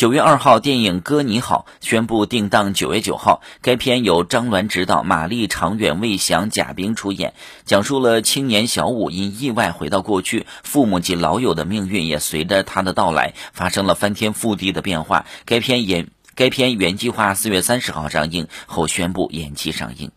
九月二号电影哥你好宣布定档九月九号该片由张鸾执导马丽常远魏翔贾冰出演讲述了青年小五因意外回到过去父母及老友的命运也随着他的到来发生了翻天覆地的变化。该片也该片原计划四月三十号上映后宣布延期上映。